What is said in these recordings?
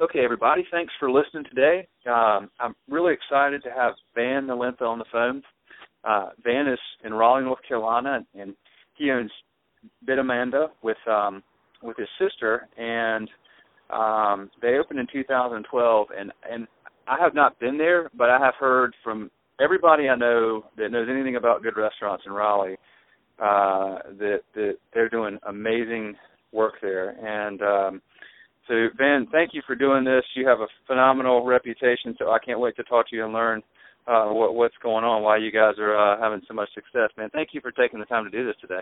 Okay, everybody, thanks for listening today. Um, I'm really excited to have Van Nolintha on the phone. Uh, Van is in Raleigh, North Carolina, and he owns Bida Manda with um, with his sister, and um, they opened in 2012. And and I have not been there, but I have heard from everybody I know that knows anything about good restaurants in Raleigh uh, that that they're doing amazing work there. And um, so, Van, thank you for doing this. You have a phenomenal reputation, so I can't wait to talk to you and learn uh, what, what's going on, why you guys are uh, having so much success, man. Thank you for taking the time to do this today.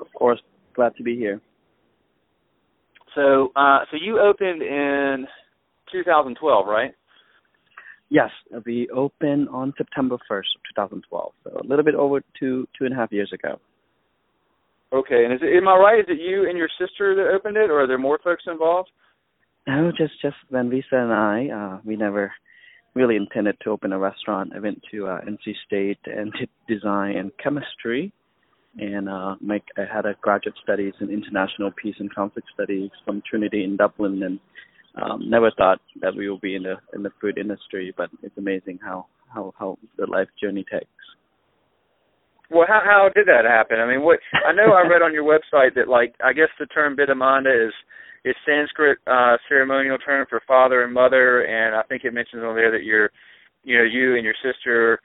Of course, glad to be here. So, uh, so you opened in 2012, right? Yes, we opened on September 1st 2012, so a little bit over two two and a half years ago. Okay, and is it, am I right? Is it you and your sister that opened it, or are there more folks involved? No, just just Vanvisa and I. Uh, we never really intended to open a restaurant. I went to uh, NC State and did design and chemistry, and uh, make I had a graduate studies in international peace and conflict studies from Trinity in Dublin, and um, never thought that we would be in the in the food industry. But it's amazing how how how the life journey takes. Well, how how did that happen? I mean, what I know I read on your website that like I guess the term Bida Manda is is Sanskrit uh ceremonial term for father and mother, and I think it mentions on there that you're, you know, you and your sister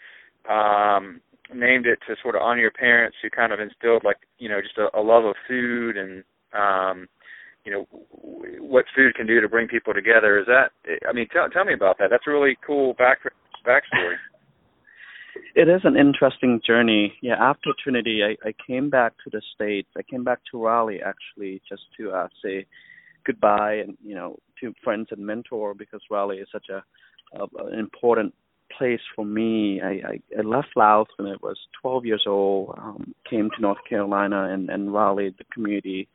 um named it to sort of honor your parents who kind of instilled like you know just a, a love of food and um you know w- what food can do to bring people together. Is that? I mean, tell tell me about that. That's a really cool back backstory it is an interesting journey. Yeah, after Trinity, I, I came back to the states. I came back to Raleigh actually just to uh, say goodbye and you know to friends and mentor because Raleigh is such a, a an important place for me. I, I, I left Laos when I was 12 years old. Um, came to North Carolina and and Raleigh, the community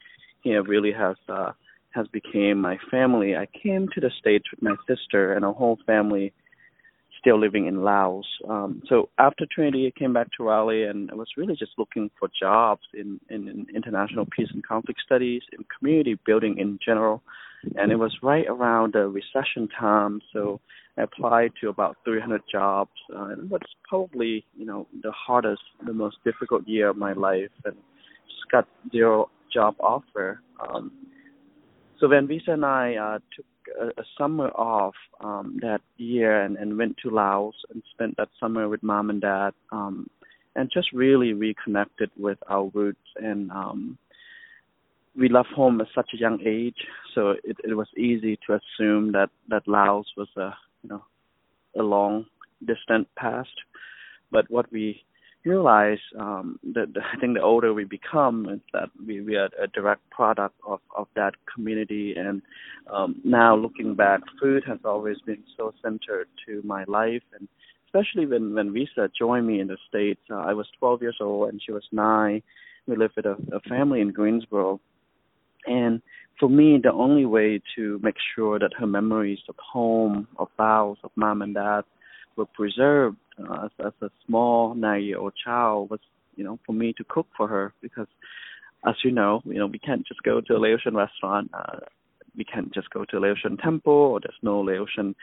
here really has uh, has became my family. I came to the states with my sister and a whole family still living in Laos. Um, so after Trinity, I came back to Raleigh, and I was really just looking for jobs in, in, in international peace and conflict studies, in community building in general. And it was right around the recession time, so I applied to about 300 jobs. Uh, and it was probably, you know, the hardest, the most difficult year of my life, and just got zero job offer. Um, so Vanvisa and I uh, took a, a summer off um, that year and, and went to Laos and spent that summer with mom and dad um, and just really reconnected with our roots and um, we left home at such a young age so it, it was easy to assume that that Laos was a you know a long distant past. But what we realize um, that I think the older we become that we, we are a direct product of, of that community. And um, now looking back, food has always been so centered to my life. And especially when, when Visa joined me in the States, uh, I was 12 years old and she was nine. We lived with a, a family in Greensboro. And for me, the only way to make sure that her memories of home, of Laos, of mom and dad were preserved uh, as, as a small nine-year-old child was, you know, for me to cook for her because, as you know, you know, we can't just go to a Laotian restaurant. Uh, we can't just go to a Laotian temple, or there's no Laotian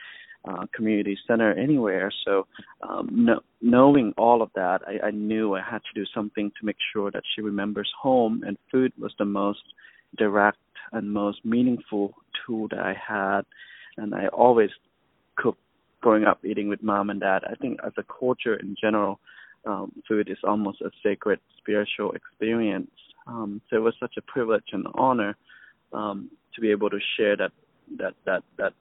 uh, community center anywhere. So, um, no, knowing all of that, I, I knew I had to do something to make sure that she remembers home, and food was the most direct and most meaningful tool that I had. And I always cooked growing up eating with mom and dad, I think as a culture in general, um, food is almost a sacred spiritual experience. Um, so it was such a privilege and honor um, to be able to share that that that that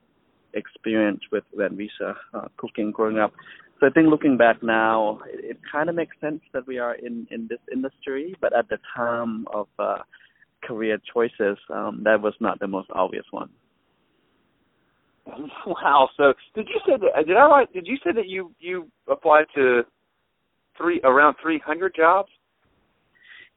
experience with Vanvisa uh, cooking growing up. So I think looking back now, it, it kind of makes sense that we are in in this industry, but at the time of uh, career choices, um, that was not the most obvious one. Wow. So did you say that? Did I write? Did you say that you you applied to three around three hundred jobs?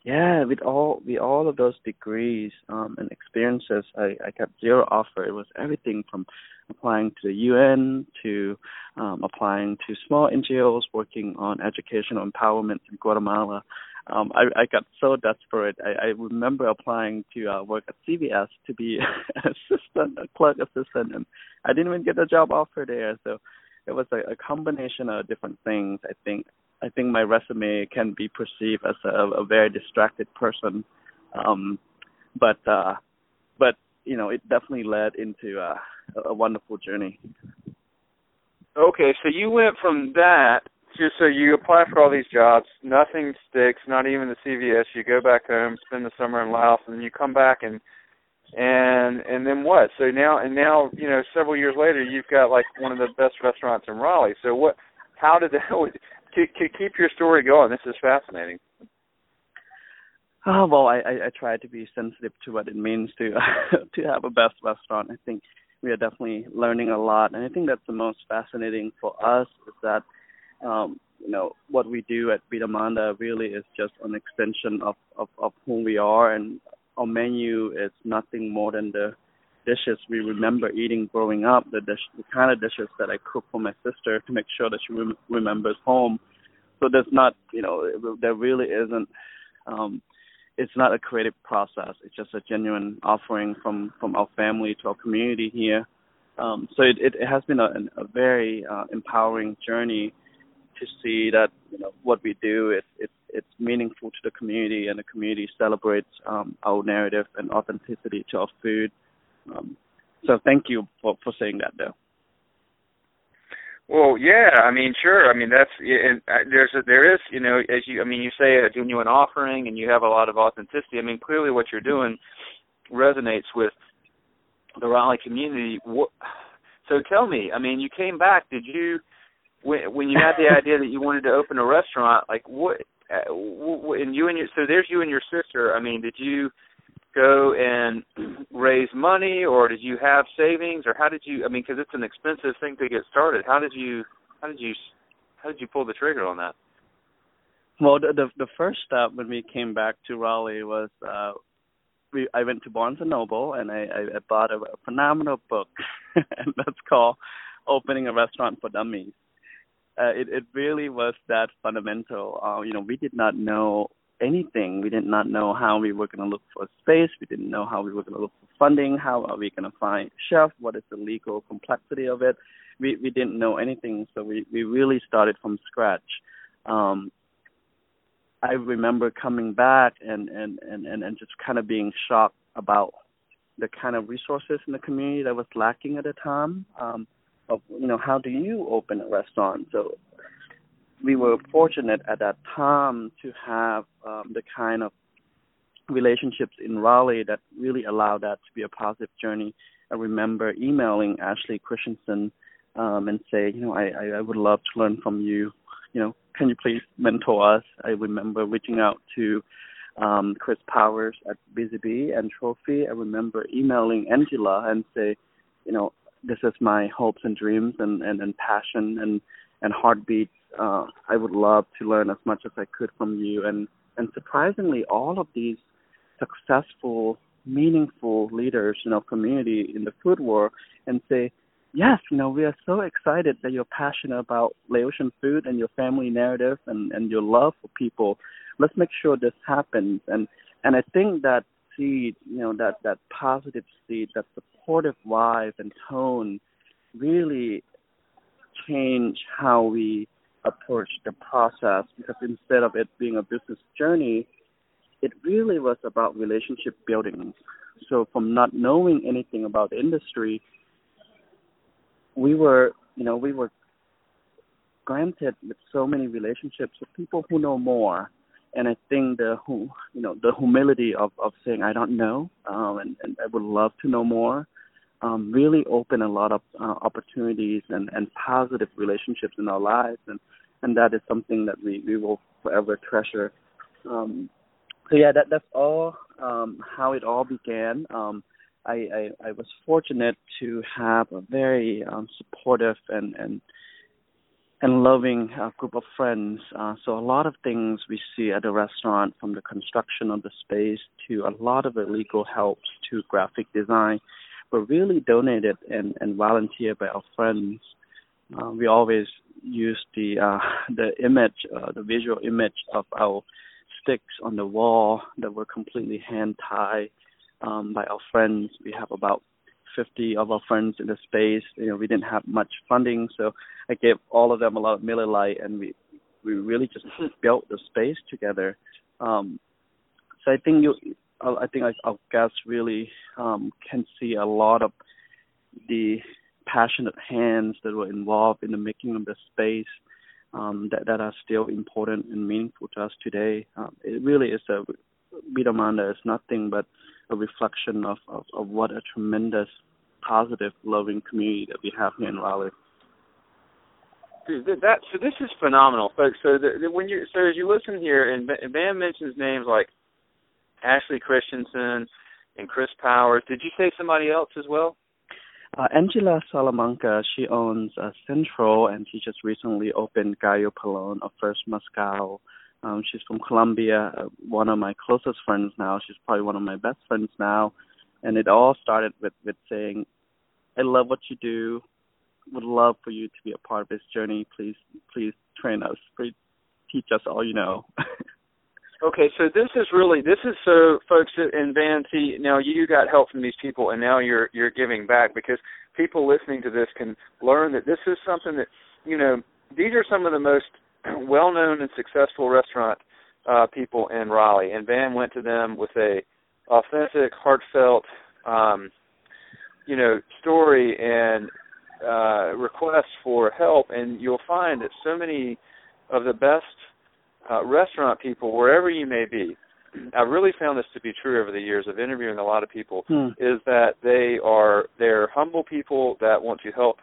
Yeah, with all with all of those degrees um, and experiences, I, I got zero offer. It was everything from applying to the UN to um, applying to small NGOs working on educational empowerment in Guatemala. Um, I, I got so desperate. I, I remember applying to uh, work at CVS to be an assistant, a clerk assistant, and I didn't even get a job offer there. So it was a, a combination of different things. I think I think my resume can be perceived as a, a very distracted person, um, but uh, but you know it definitely led into uh, a, a wonderful journey. Okay, so you went from that to so you apply for all these jobs, nothing sticks, not even the CVS. You go back home, spend the summer in Laos, and then you come back and and and then what? So now and now you know several years later, you've got like one of the best restaurants in Raleigh. So what? How did that? To keep your story going, this is fascinating. Oh well, I, I I try to be sensitive to what it means to to have a best restaurant. I think we are definitely learning a lot, and I think that's the most fascinating for us is that um, you know what we do at Bida Manda really is just an extension of, of of who we are, and our menu is nothing more than the dishes we remember eating growing up, the dish, the kind of dishes that I cook for my sister to make sure that she rem- remembers home. So there's not, you know, there really isn't. Um, it's not a creative process. It's just a genuine offering from from our family to our community here. Um, so it, it, it has been a, a very uh, empowering journey to see that you know what we do it, it it's meaningful to the community and the community celebrates um, our narrative and authenticity to our food. Um, so thank you for for saying that though. Well, yeah, I mean, sure. I mean, that's and uh, there's a, there is, you know, as you, I mean, you say a genuine offering, and you have a lot of authenticity. I mean, clearly, what you're doing resonates with the Raleigh community. What, so, tell me, I mean, you came back. Did you, when when you had the idea that you wanted to open a restaurant, like what? Uh, and you and your so there's you and your sister. I mean, did you go and raise money, or did you have savings, or how did you? I mean, because it's an expensive thing to get started. How did you? How did you? How did you pull the trigger on that? Well, the the, the first step when we came back to Raleigh was uh we I went to Barnes and Noble and I I, I bought a, a phenomenal book, and that's called Opening a Restaurant for Dummies. Uh, it it really was that fundamental. Uh, you know, we did not know anything. We did not know how we were going to look for space. We didn't know how we were going to look for funding. How are we going to find chef? What is the legal complexity of it? We we didn't know anything, so we we really started from scratch. Um, I remember coming back and and and and, and just kind of being shocked about the kind of resources in the community that was lacking at the time. Um, of you know how do you open a restaurant? So we were fortunate at that time to have um, the kind of relationships in Raleigh that really allowed that to be a positive journey. I remember emailing Ashley Christensen um, and say, you know, I, I, would love to learn from you. You know, can you please mentor us? I remember reaching out to um, Chris Powers at Bee and Trophy. I remember emailing Angela and say, you know, this is my hopes and dreams and, and, and passion and, and heartbeat uh, I would love to learn as much as I could from you. And and surprisingly, all of these successful, meaningful leaders in our community in the food world, and say, yes, you know, we are so excited that you're passionate about Laotian food and your family narrative and and your love for people. Let's make sure this happens. And and I think that seed, you know, that that positive seed, that supportive vibe and tone, really change how we approach the process because instead of it being a business journey, it really was about relationship building. So from not knowing anything about the industry, we were, you know, we were granted with so many relationships with people who know more. And I think the you know the humility of of saying I don't know um, and, and I would love to know more um, really open a lot of uh, opportunities and, and positive relationships in our lives, and and that is something that we, we will forever treasure. Um, so yeah, that that's all um, how it all began. Um, I, I, I was fortunate to have a very um, supportive and and and loving uh, group of friends. Uh, so a lot of things we see at the restaurant, from the construction of the space to a lot of illegal helps to graphic design, were really donated and, and volunteered by our friends. Uh, we always use the uh, the image, uh, the visual image of our sticks on the wall that were completely hand tied um, by our friends. We have about 50 of our friends in the space. You know, we didn't have much funding, so I gave all of them a lot of Miller Lite, and we we really just built the space together. Um, so I think you, I think our guests really um, can see a lot of the passionate hands that were involved in the making of the space um, that that are still important and meaningful to us today. Um, it really is a Bida Manda is nothing but a reflection of, of, of what a tremendous, positive, loving community that we have here in Raleigh. Dude, that so this is phenomenal, folks. So the, the, when you so as you listen here, and Van mentions names like Ashley Christensen and Chris Powers. Did you say somebody else as well? Uh, Angela Salamanca, she owns uh, Centro, and she just recently opened Gallo Pelon, a first mezcal. Um, she's from Colombia, uh, one of my closest friends now. She's probably one of my best friends now. And it all started with with saying, "I love what you do. Would love for you to be a part of this journey. Please, please train us. Please teach us all you know." Okay, so this is really this is so folks in Van T. Now you got help from these people, and now you're you're giving back because people listening to this can learn that this is something that you know these are some of the most well-known and successful restaurant uh, people in Raleigh, and Van went to them with a authentic, heartfelt, um, you know, story and uh, request for help, and you'll find that so many of the best uh, restaurant people, wherever you may be, I've really found this to be true over the years of interviewing a lot of people, hmm. is that they are they're humble people that want to help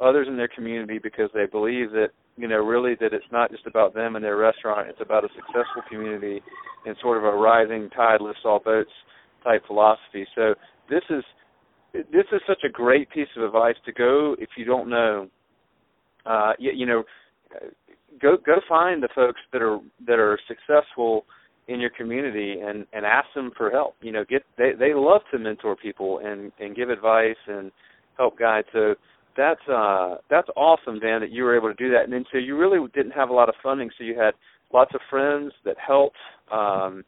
others in their community because they believe that you know really that it's not just about them and their restaurant, it's about a successful community and sort of a rising tide lifts all boats type philosophy. So this is this is such a great piece of advice to go if you don't know. Uh, you, you know, go go find the folks that are that are successful in your community and and ask them for help you know get they they love to mentor people and and give advice and help guide so that's uh that's awesome dan that you were able to do that and then so you really didn't have a lot of funding so you had lots of friends that helped um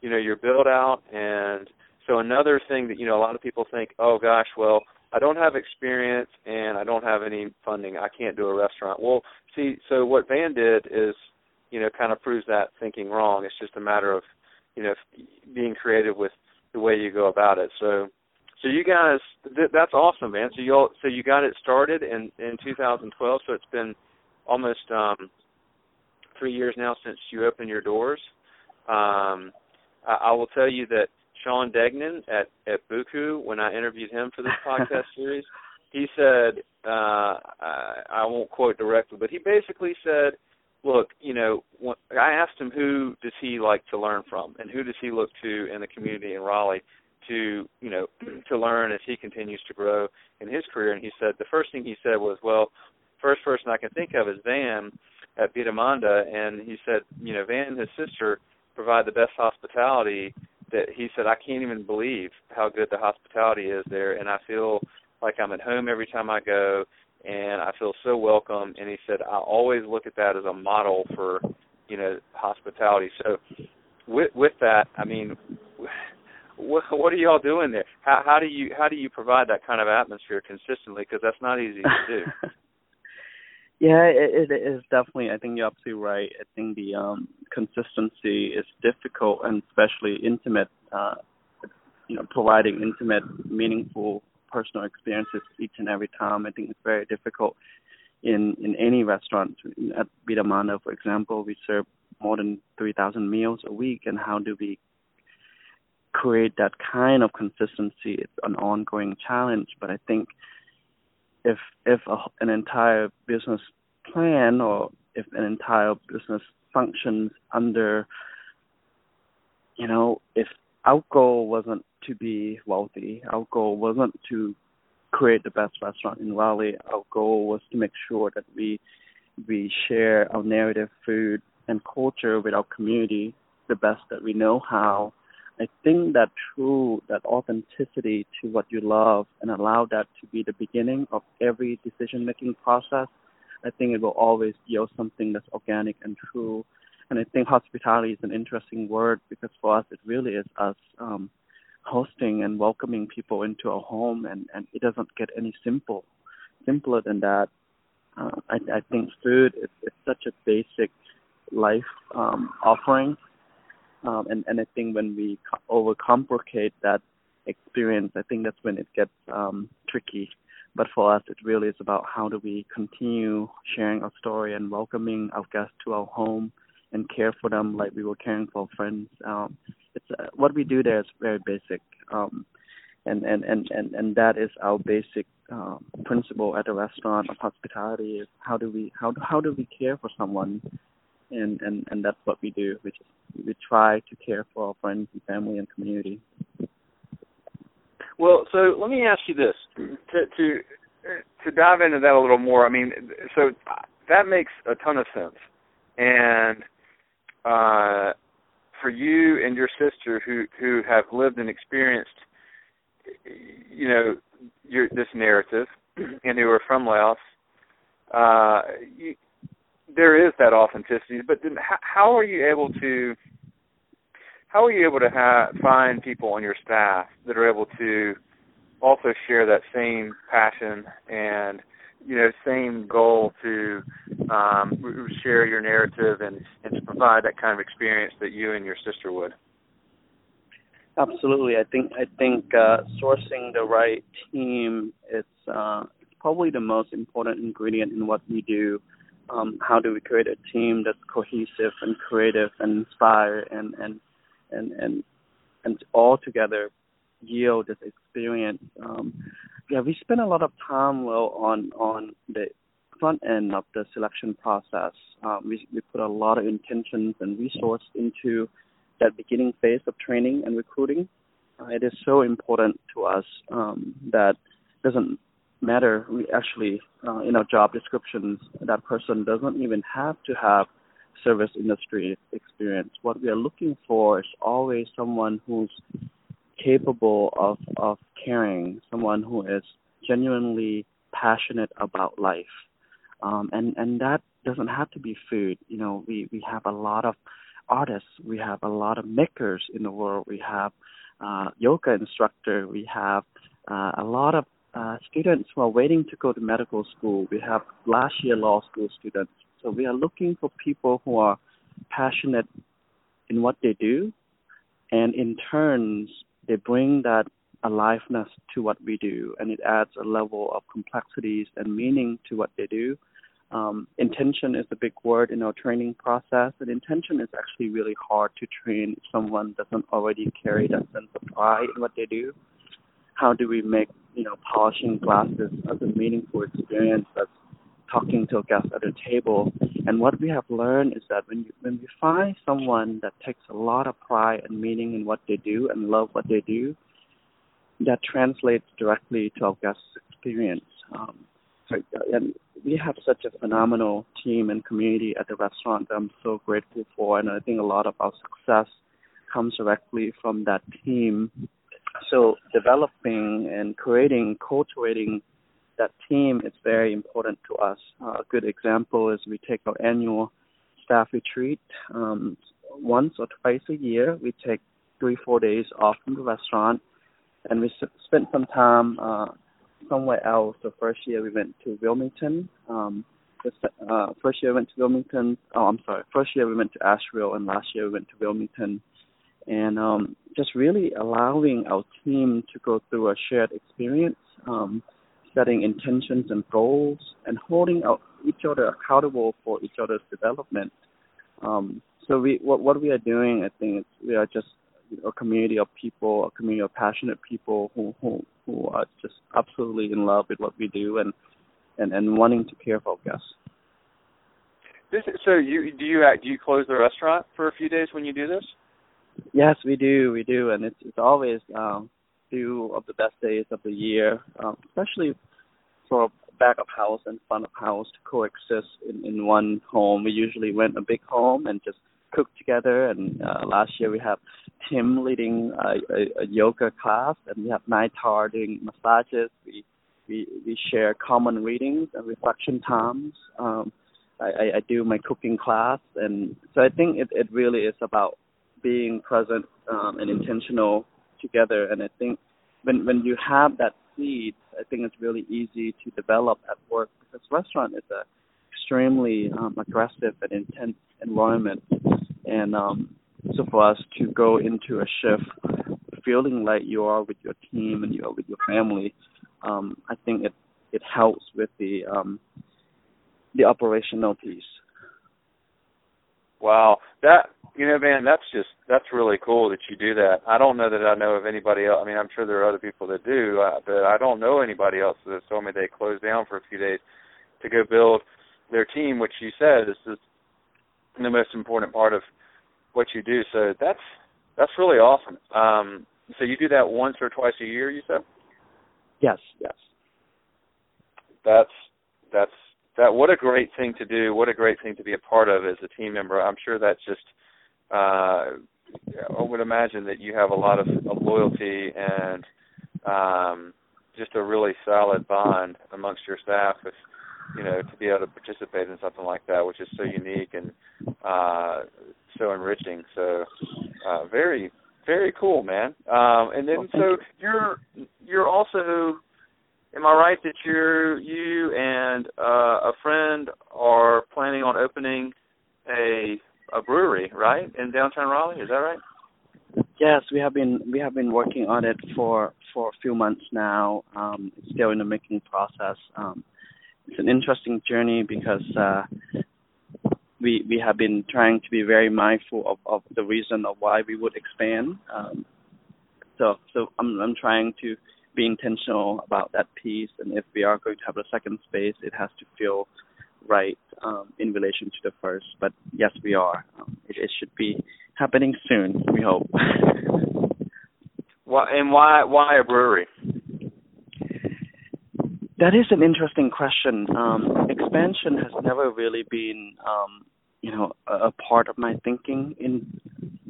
you know your build out and so another thing that you know a lot of people think oh gosh well I don't have experience and I don't have any funding. I can't do a restaurant. Well, see, so what Van did is, you know, kind of proves that thinking wrong. It's just a matter of, you know, being creative with the way you go about it. So, so you guys, th- that's awesome, man. So you all, so you got it started in in 2012. So it's been almost um three years now since you opened your doors. Um, I, I will tell you that Sean Degnan at at Buku when I interviewed him for this podcast series. He said, uh, I, I won't quote directly, but he basically said, "Look, you know, when, I asked him who does he like to learn from, and who does he look to in the community in Raleigh to, you know, to learn as he continues to grow in his career." And he said the first thing he said was, "Well, first person I can think of is Van at Bida Manda," and he said, you know, Van and his sister provide the best hospitality that he said I can't even believe how good the hospitality is there, and I feel like I'm at home every time I go, and I feel so welcome. And he said I always look at that as a model for you know hospitality. So with with that, I mean. What, what are y'all doing there? How, how do you how do you provide that kind of atmosphere consistently? Because that's not easy to do. Yeah, it, it is definitely. I think you're absolutely right. I think the um, consistency is difficult, and especially intimate. Uh, you know, providing intimate, meaningful, personal experiences each and every time. I think it's very difficult in in any restaurant. At Bida Manda, for example, we serve more than 3,000 meals a week, and how do we create that kind of consistency? It's an ongoing challenge, but I think if if a, an entire business plan or if an entire business functions under you know if our goal wasn't to be wealthy our goal wasn't to create the best restaurant in Raleigh our goal was to make sure that we we share our narrative food and culture with our community the best that we know how I think that true, that authenticity to what you love and allow that to be the beginning of every decision making process, I think it will always yield something that's organic and true. And I think hospitality is an interesting word because for us it really is us um, hosting and welcoming people into our home, and and it doesn't get any simple simpler than that. Uh, I, I think food is, is such a basic life um, offering, um, and and I think when we overcomplicate that experience, I think that's when it gets um, tricky. But for us, it really is about how do we continue sharing our story and welcoming our guests to our home and care for them like we were caring for friends. Um, it's uh, what we do there is very basic, um, and, and and and and that is our basic um, principle at the restaurant of hospitality. Is how do we how how do we care for someone, and and and that's what we do. We just we try to care for our friends and family and community. Well, so let me ask you this to to to dive into that a little more. I mean, so that makes a ton of sense, and uh, for you and your sister who who have lived and experienced, you know, your this narrative, and who are from Laos, uh, you, there is that authenticity. But then, how, how are you able to? How are you able to find people on your staff that are able to also share that same passion and you know same goal to um, share your narrative and and to provide that kind of experience that you and your sister would. Absolutely, I think I think uh, sourcing the right team is uh, probably the most important ingredient in what we do. Um, how do we create a team that's cohesive and creative and inspire and and and and and all together yield this experience. Um, yeah, we spend a lot of time well on on the front end of the selection process. Um, we we put a lot of intentions and resource into that beginning phase of training and recruiting. Uh, it is so important to us um, that doesn't matter. We actually uh, in our job descriptions that person doesn't even have to have service industry experience. What we are looking for is always someone who's capable of of caring, someone who is genuinely passionate about life, um, and and that doesn't have to be food. You know, we we have a lot of artists, we have a lot of makers in the world, we have uh, yoga instructor, we have uh, a lot of uh, students who are waiting to go to medical school. We have last year law school students. So we are looking for people who are passionate in what they do, and in turns they bring that aliveness to what we do, and it adds a level of complexities and meaning to what they do. Um, intention is a big word in our training process, and intention is actually really hard to train if someone doesn't already carry that sense of pride in what they do. How do we make you know polishing glasses as a meaningful experience that's talking to a guest at a table. And what we have learned is that when you, when we find someone that takes a lot of pride and meaning in what they do and love what they do, that translates directly to our guest's experience. Um, so, and we have such a phenomenal team and community at the restaurant that I'm so grateful for, and I think a lot of our success comes directly from that team. So developing and creating, cultivating that team is very important to us. Uh, a good example is we take our annual staff retreat um, once or twice a year. We take three, four days off from the restaurant, and we s- spend some time uh, somewhere else. The first year we went to Wilmington. Um, the uh, first year we went to Wilmington. Oh, I'm sorry. First year we went to Asheville, and last year we went to Wilmington. And um, just really allowing our team to go through a shared experience. Um, setting intentions and goals, and holding out each other accountable for each other's development. Um, so we what what we are doing, I think, is we are just a community of people, a community of passionate people who who who are just absolutely in love with what we do and and and wanting to care for guests. This is, so you do you do you close the restaurant for a few days when you do this? Yes, we do, we do, and it's it's always um, few of the best days of the year, um, especially for back of house and front of house to coexist in, in one home. We usually rent a big home and just cook together. And uh, last year we have Tim leading a, a, a yoga class, and we have Naitar doing massages. We we we share common readings and reflection times. Um, I, I do my cooking class, and so I think it, it really is about being present um, and intentional together. And I think when when you have that seed, I think it's really easy to develop at work because restaurant is a extremely um, aggressive and intense environment, and um, so for us to go into a shift feeling like you are with your team and you are with your family, um, I think it it helps with the um, the operational piece. Wow, that you know, man, that's just that's really cool that you do that. I don't know that I know of anybody else. I mean, I'm sure there are other people that do, uh, but I don't know anybody else that has told me they closed down for a few days to go build their team, which you said is just the most important part of what you do. So that's that's really awesome. Um, so you do that once or twice a year, you said? Yes, yes. That's that's that. What a great thing to do! What a great thing to be a part of as a team member. I'm sure that's just. Uh, I would imagine that you have a lot of, of loyalty and um, just a really solid bond amongst your staff. If you know to be able to participate in something like that, which is so unique and uh, so enriching. So uh, very very cool, man. Um, and then so you're you're also am I right that you're you and uh, a friend are planning on opening a a brewery, right, in downtown Raleigh? Is that right? Yes, we have been we have been working on it for for a few months now. Um, it's still in the making process. Um, it's an interesting journey because uh, we we have been trying to be very mindful of, of the reason of why we would expand. Um, so so I'm I'm trying to be intentional about that piece, and if we are going to have a second space, it has to feel right um, in relation to the first. But yes, we are. Um, it, it should be happening soon. We hope. Why and why why a brewery? That is an interesting question. Um, expansion has never really been, um, you know, a, a, part of my thinking in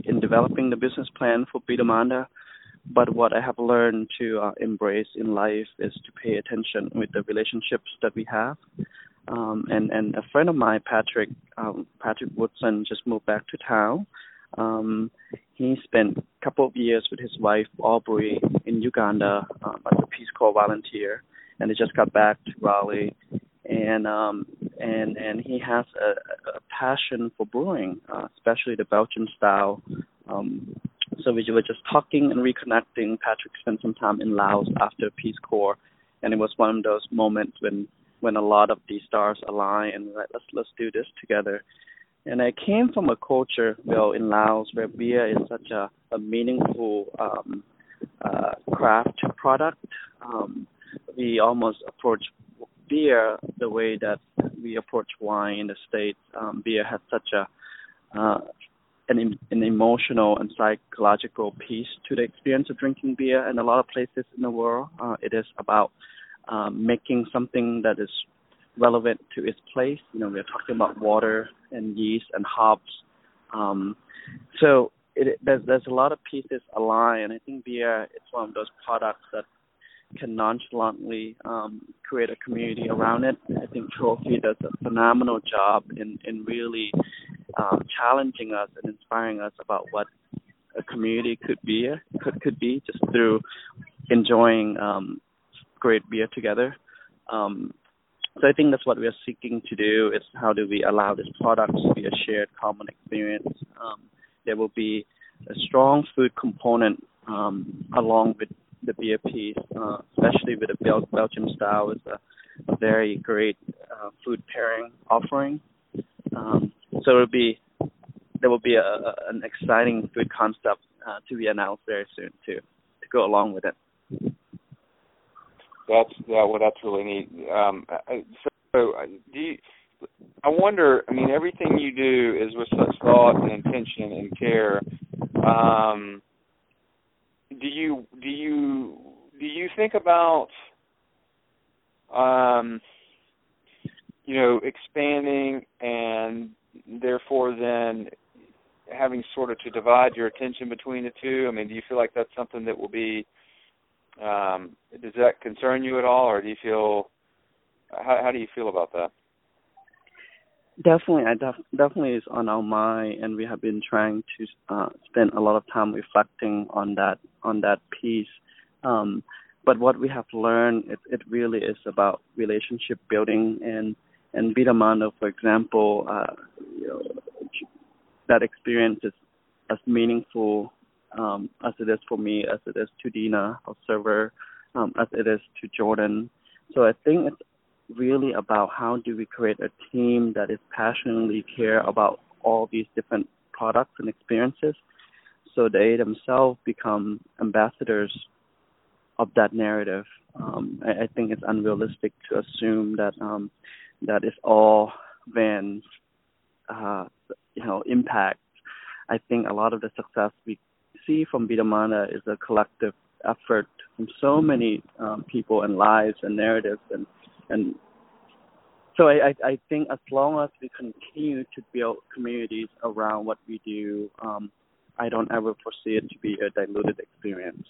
in developing the business plan for Bida Manda. But what I have learned to uh, embrace in life is to pay attention with the relationships that we have. Um, and and a friend of mine, Patrick um, Patrick Woodson, just moved back to town. Um, he spent a couple of years with his wife Aubrey in Uganda um, as a Peace Corps volunteer and they just got back to Raleigh, and um, and and he has a, a passion for brewing, uh, especially the Belgian style. Um, so we were just talking and reconnecting. Patrick spent some time in Laos after Peace Corps, and it was one of those moments when when a lot of these stars align and like let's let's do this together. And I came from a culture, well, in Laos where beer is such a, a meaningful um, uh, craft product. Um, we almost approach beer the way that we approach wine in the states. Um, beer has such a uh, an, an emotional and psychological piece to the experience of drinking beer. And a lot of places in the world, uh, it is about um, making something that is relevant to its place. You know, we're talking about water and yeast and hops. Um, so it, there's there's a lot of pieces aligned, and I think beer is one of those products that can nonchalantly um, create a community around it. I think Trophy does a phenomenal job in in really um, challenging us and inspiring us about what a community could be could could be just through enjoying um, great beer together. Um, so I think that's what we are seeking to do is how do we allow this product to be a shared common experience. Um, there will be a strong food component um, along with the beer piece, uh, especially with the Bel- Belgian style, is a, a very great uh, food pairing offering. Um, so it will be there will be a, a, an exciting food concept uh, to be announced very soon too to go along with it. That's yeah, well, that's really neat. Um, so, so uh, do you, I wonder? I mean, everything you do is with such thought and intention and care. Um, do you do you do you think about um you know expanding and therefore then having sort of to divide your attention between the two i mean do you feel like that's something that will be um does that concern you at all or do you feel how how do you feel about that Definitely, I def- definitely is on our mind, and we have been trying to uh, spend a lot of time reflecting on that on that piece. Um, but what we have learned, it, it really is about relationship building, and and Bida Manda, for example, uh, you know, that experience is as meaningful um, as it is for me, as it is to Dina, our server, um, as it is to Jordan. So I think it's really about how do we create a team that is passionately care about all these different products and experiences so they themselves become ambassadors of that narrative. Um, I, I think it's unrealistic to assume that um, that is all Van's uh, you know impact. I think a lot of the success we see from Bida Manda is a collective effort from so many um, people and lives and narratives and and so I, I, I think as long as we continue to build communities around what we do, um, I don't ever foresee it to be a diluted experience.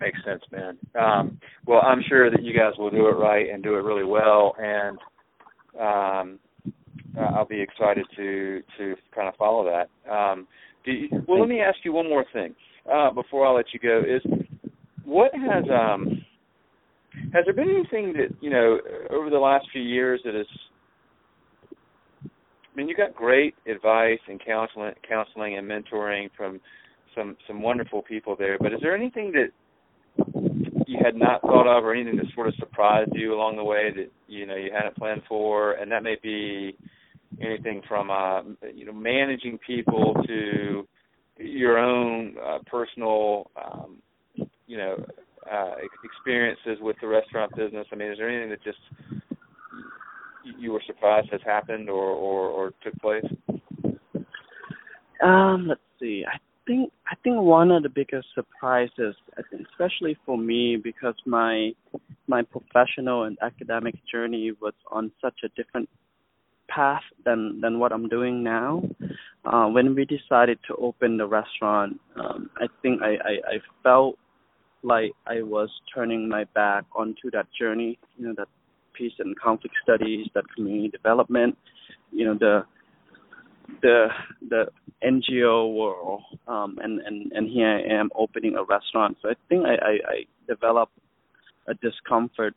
Makes sense, man. Um, well, I'm sure that you guys will do it right and do it really well, and um, I'll be excited to to kind of follow that. Um, do you, well, let me ask you one more thing uh, before I let you go. Is what has um, has there been anything that you know over the last few years that has? I mean, you got great advice and counseling, counseling and mentoring from some some wonderful people there. But is there anything that you had not thought of, or anything that sort of surprised you along the way that you know you hadn't planned for? And that may be anything from uh, you know managing people to your own uh, personal um, you know uh, experiences with the restaurant business? I mean, is there anything that just you were surprised has happened or or, or took place? Um, let's see. I think I think one of the biggest surprises, especially for me, because my my professional and academic journey was on such a different path than than what I'm doing now. Uh, when we decided to open the restaurant, um, I think I, I I felt like I was turning my back onto that journey, you know, that peace and conflict studies, that community development, you know, the the the NGO world, um, and and and here I am opening a restaurant. So I think I, I, I developed a discomfort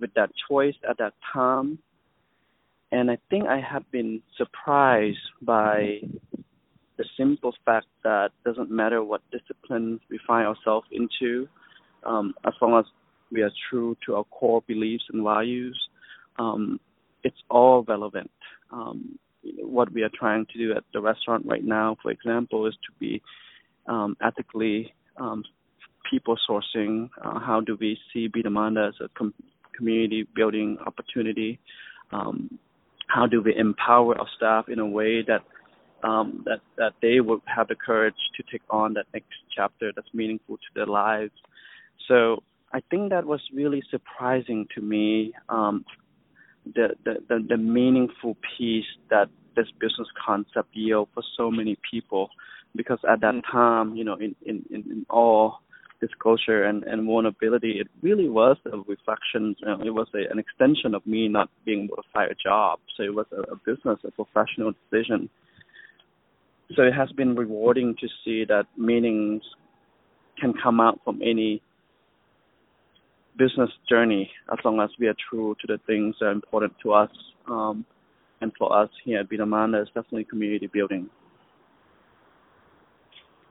with that choice at that time, and I think I have been surprised by the simple fact that doesn't matter what discipline we find ourselves into, um, as long as we are true to our core beliefs and values, um, it's all relevant. Um, what we are trying to do at the restaurant right now, for example, is to be um, ethically um, people sourcing. Uh, how do we see Bida Manda as a com- community building opportunity? Um, how do we empower our staff in a way that um, that that they will have the courage to take on that next chapter that's meaningful to their lives. So I think that was really surprising to me. Um, the the the meaningful piece that this business concept yield for so many people, because at that mm-hmm. time, you know, in in in all disclosure and, and vulnerability, it really was a reflection. You know, it was a, an extension of me not being able to find a job. So it was a, a business, a professional decision so it has been rewarding to see that meanings can come out from any business journey as long as we are true to the things that are important to us. Um, and for us here at Bida Manda, it's definitely community building.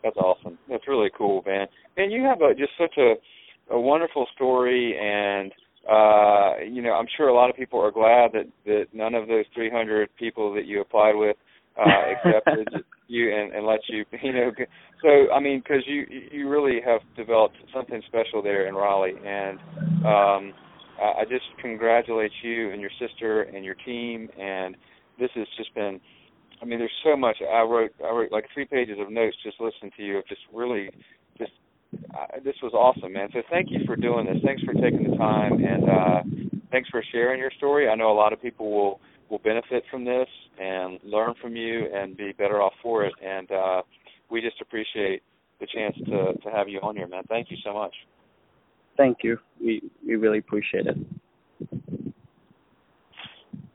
That's awesome. That's really cool, man. And you have a, just such a a wonderful story, and uh, you know, I'm sure a lot of people are glad that that none of those 300 people that you applied with uh, accepted you and, and let you, you know. So I mean, because you you really have developed something special there in Raleigh, and um, I just congratulate you and your sister and your team. And this has just been, I mean, there's so much. I wrote I wrote like three pages of notes just listening to you. Just really, just uh, this was awesome, man. So thank you for doing this. Thanks for taking the time, and uh, thanks for sharing your story. I know a lot of people will will benefit from this and learn from you and be better off for it. And uh, we just appreciate the chance to to have you on here, man. Thank you so much. Thank you. We we really appreciate it.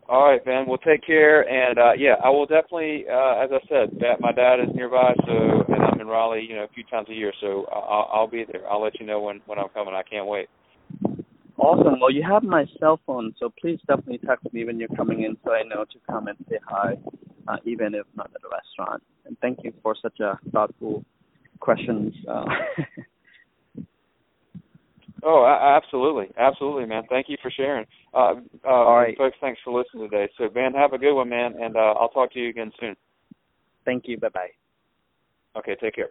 All right, Van. Well, take care, and uh yeah, I will definitely. uh As I said, that my dad is nearby, so and I'm in Raleigh, you know, a few times a year, so I'll, I'll be there. I'll let you know when when I'm coming. I can't wait. Awesome. Well, you have my cell phone, so please definitely text me when you're coming in, so I know to come and say hi, uh, even if not at the restaurant. And thank you for such a thoughtful questions. Uh, Oh, absolutely, absolutely, man. Thank you for sharing. Uh, uh, All right, folks. Thanks for listening today. So, Ben, have a good one, man, and uh, I'll talk to you again soon. Thank you. Bye bye. Okay, take care.